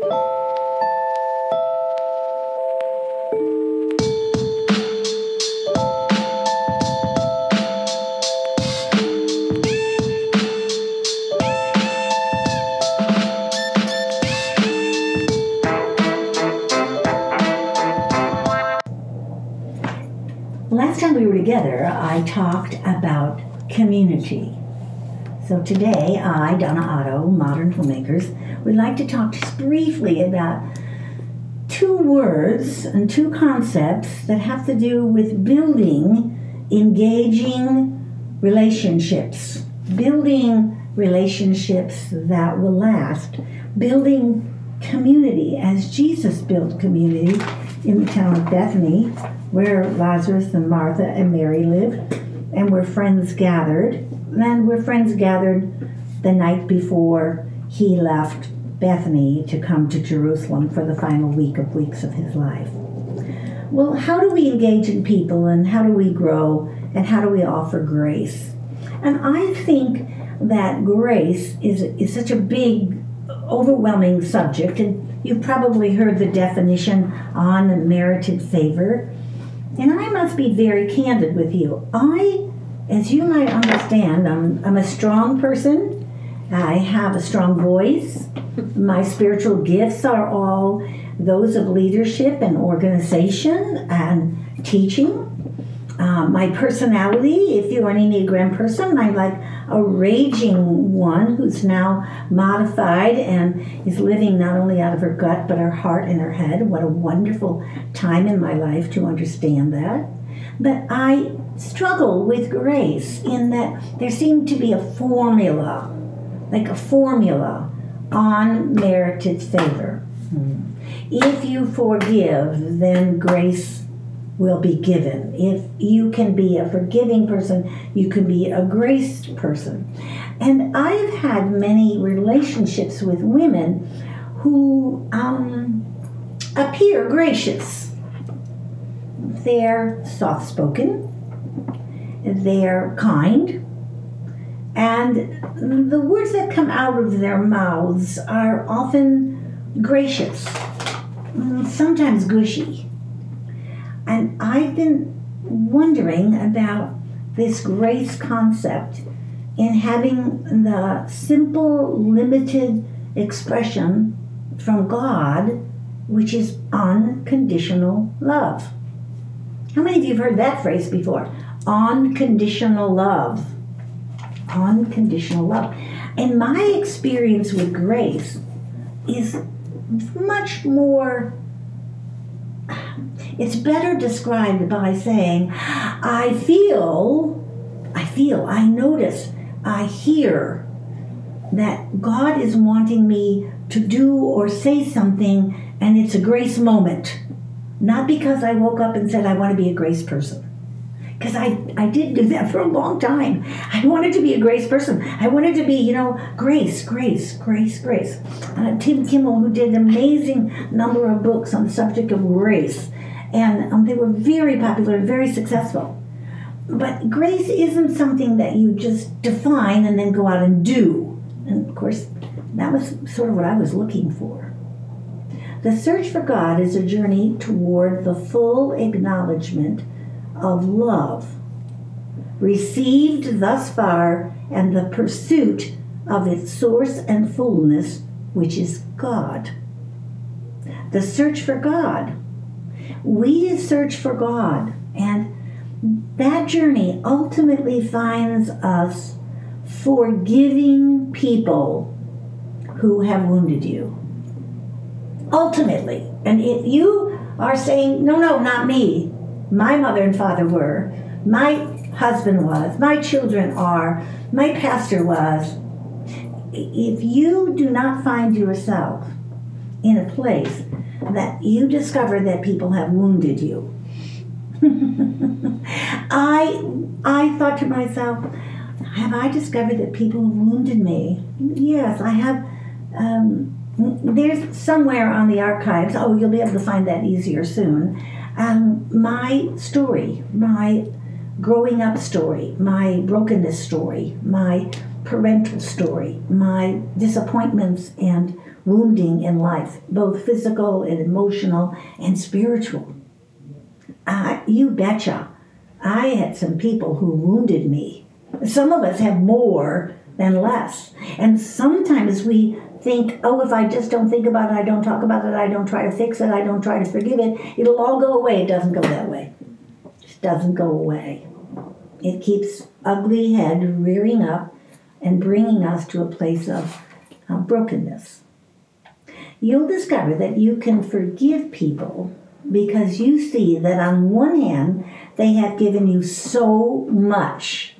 Last time we were together, I talked about community. So today, I, Donna Otto, Modern Homemakers, would like to talk just briefly about two words and two concepts that have to do with building engaging relationships, building relationships that will last, building community as Jesus built community in the town of Bethany, where Lazarus and Martha and Mary lived, and where friends gathered. And where friends gathered the night before he left Bethany to come to Jerusalem for the final week of weeks of his life. Well, how do we engage in people and how do we grow and how do we offer grace? And I think that grace is, is such a big, overwhelming subject, and you've probably heard the definition unmerited favor. And I must be very candid with you. I, as you might understand, I'm, I'm a strong person. I have a strong voice. My spiritual gifts are all those of leadership and organization and teaching. Um, my personality, if you're an Enneagram person, I'm like a raging one who's now modified and is living not only out of her gut but her heart and her head. What a wonderful time in my life to understand that. But I struggle with grace in that there seemed to be a formula, like a formula unmerited favor. If you forgive, then grace will be given. If you can be a forgiving person, you can be a graced person. And I've had many relationships with women who um, appear gracious. They're soft spoken, they're kind, and the words that come out of their mouths are often gracious, mm, sometimes gushy. And I've been wondering about this grace concept in having the simple, limited expression from God, which is unconditional love. How many of you have heard that phrase before? Unconditional love. Unconditional love. And my experience with grace is much more it's better described by saying, I feel, I feel, I notice, I hear that God is wanting me to do or say something, and it's a grace moment. Not because I woke up and said, I want to be a grace person. Because I, I did do that for a long time. I wanted to be a grace person. I wanted to be, you know, grace, grace, grace, grace. Uh, Tim Kimmel, who did an amazing number of books on the subject of grace, and um, they were very popular and very successful. But grace isn't something that you just define and then go out and do. And of course, that was sort of what I was looking for. The search for God is a journey toward the full acknowledgement of love received thus far and the pursuit of its source and fullness, which is God. The search for God we search for God, and that journey ultimately finds us forgiving people who have wounded you. Ultimately. And if you are saying, no, no, not me, my mother and father were, my husband was, my children are, my pastor was, if you do not find yourself in a place that you discover that people have wounded you. I I thought to myself, have I discovered that people have wounded me? Yes, I have. Um, there's somewhere on the archives. Oh, you'll be able to find that easier soon. Um, my story, my growing up story, my brokenness story, my parental story, my disappointments and wounding in life, both physical and emotional and spiritual. Uh, you betcha. I had some people who wounded me. Some of us have more than less. And sometimes we think, oh, if I just don't think about it, I don't talk about it, I don't try to fix it, I don't try to forgive it, it'll all go away. It doesn't go that way. It just doesn't go away. It keeps ugly head rearing up and bringing us to a place of uh, brokenness. You'll discover that you can forgive people because you see that on one hand, they have given you so much.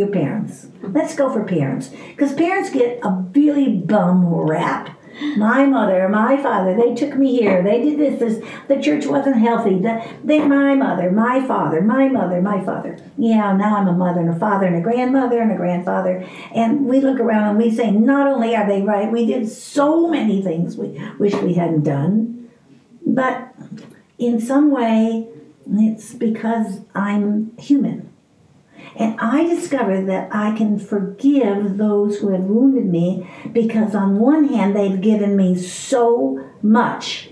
Your parents. Let's go for parents. Because parents get a really bum rap. My mother, my father, they took me here. They did this, this. The church wasn't healthy. The, they, my mother, my father, my mother, my father. Yeah, now I'm a mother and a father and a grandmother and a grandfather. And we look around and we say, not only are they right, we did so many things we wish we hadn't done. But in some way, it's because I'm human. And I discovered that I can forgive those who have wounded me because, on one hand, they've given me so much.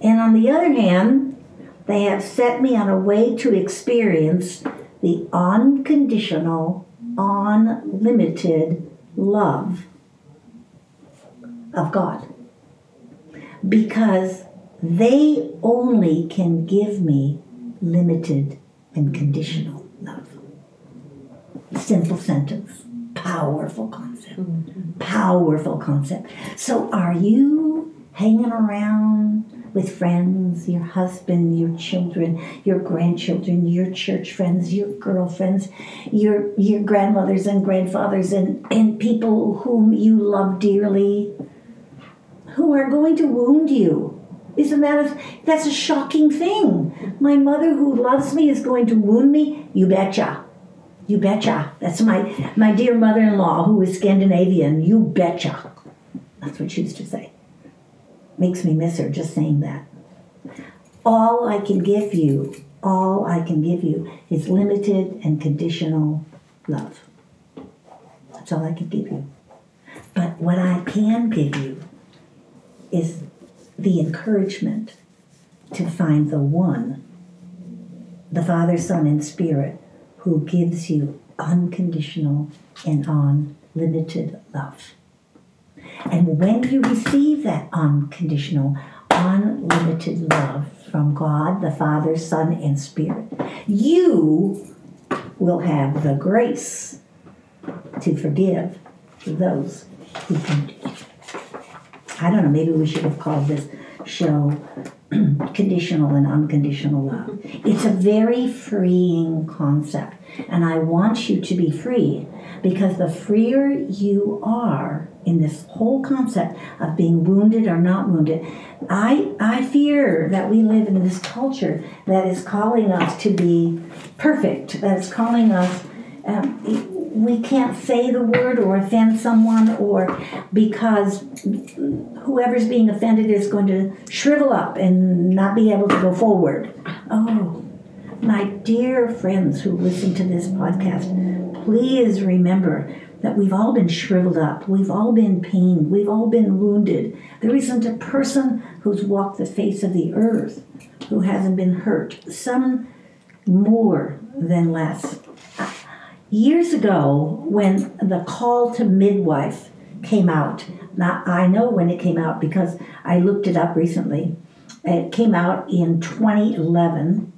And on the other hand, they have set me on a way to experience the unconditional, unlimited love of God. Because they only can give me limited and conditional love. Simple sentence, powerful concept. Powerful concept. So, are you hanging around with friends, your husband, your children, your grandchildren, your church friends, your girlfriends, your your grandmothers and grandfathers and, and people whom you love dearly who are going to wound you isn't that a, that's a shocking thing? My mother who loves me is going to wound me? You betcha. You betcha. That's my my dear mother-in-law who is Scandinavian. You betcha. That's what she used to say. Makes me miss her just saying that. All I can give you, all I can give you is limited and conditional love. That's all I can give you. But what I can give you is the encouragement to find the one, the Father, Son, and Spirit, who gives you unconditional and unlimited love. And when you receive that unconditional, unlimited love from God, the Father, Son, and Spirit, you will have the grace to forgive those who wounded you. I don't know, maybe we should have called this show conditional and unconditional love. It's a very freeing concept, and I want you to be free because the freer you are in this whole concept of being wounded or not wounded, I I fear that we live in this culture that is calling us to be perfect, that is calling us um, we can't say the word or offend someone or because whoever's being offended is going to shrivel up and not be able to go forward. Oh, my dear friends who listen to this podcast, please remember that we've all been shriveled up. We've all been pained. We've all been wounded. There isn't a person who's walked the face of the earth who hasn't been hurt. Some more than less. Years ago, when the Call the Midwife came out, now I know when it came out because I looked it up recently. It came out in 2011,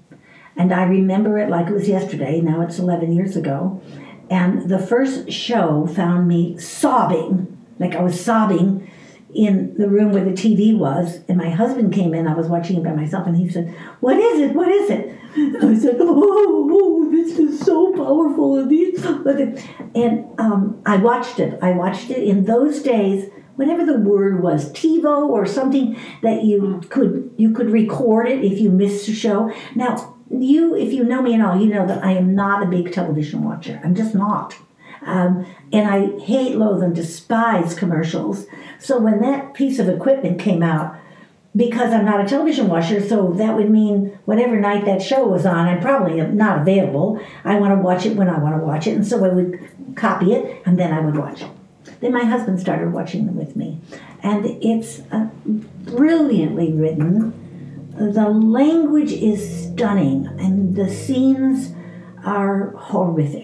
and I remember it like it was yesterday. Now it's 11 years ago. And the first show found me sobbing, like I was sobbing in the room where the TV was, and my husband came in. I was watching it by myself, and he said, "What is it? What is it?" I said, "Oh, oh this is so powerful." And these, and um, I watched it. I watched it in those days. Whatever the word was, TiVo or something that you could you could record it if you missed a show. Now, you, if you know me at all, you know that I am not a big television watcher. I'm just not. Um, and I hate, loathe, and despise commercials. So when that piece of equipment came out, because I'm not a television watcher, so that would mean whatever night that show was on, I'm probably not available. I want to watch it when I want to watch it, and so I would copy it and then I would watch it. Then my husband started watching them with me. And it's uh, brilliantly written. The language is stunning, and the scenes are horrific.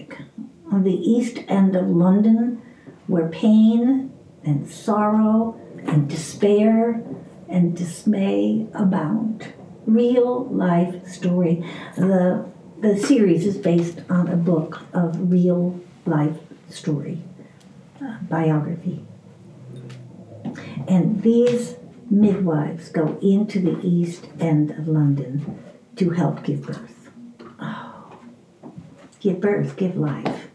On the east end of London, where pain and sorrow and despair and dismay abound. Real life story. The, the series is based on a book of real life story, uh, biography. And these midwives go into the east end of London to help give birth. Oh, give birth, give life.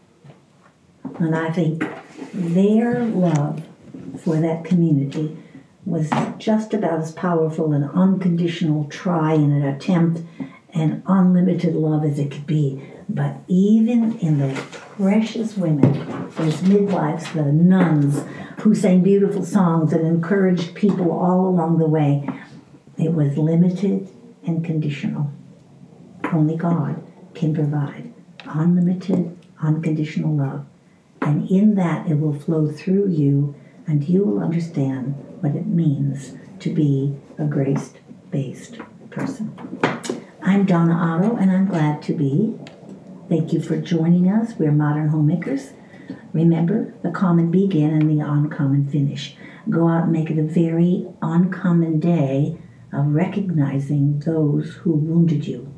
And I think their love for that community was just about as powerful an unconditional try and an attempt and unlimited love as it could be. But even in those precious women, those midwives, the nuns who sang beautiful songs and encouraged people all along the way, it was limited and conditional. Only God can provide unlimited, unconditional love. And in that, it will flow through you, and you will understand what it means to be a grace based person. I'm Donna Otto, and I'm glad to be. Thank you for joining us. We're Modern Homemakers. Remember, the common begin and the uncommon finish. Go out and make it a very uncommon day of recognizing those who wounded you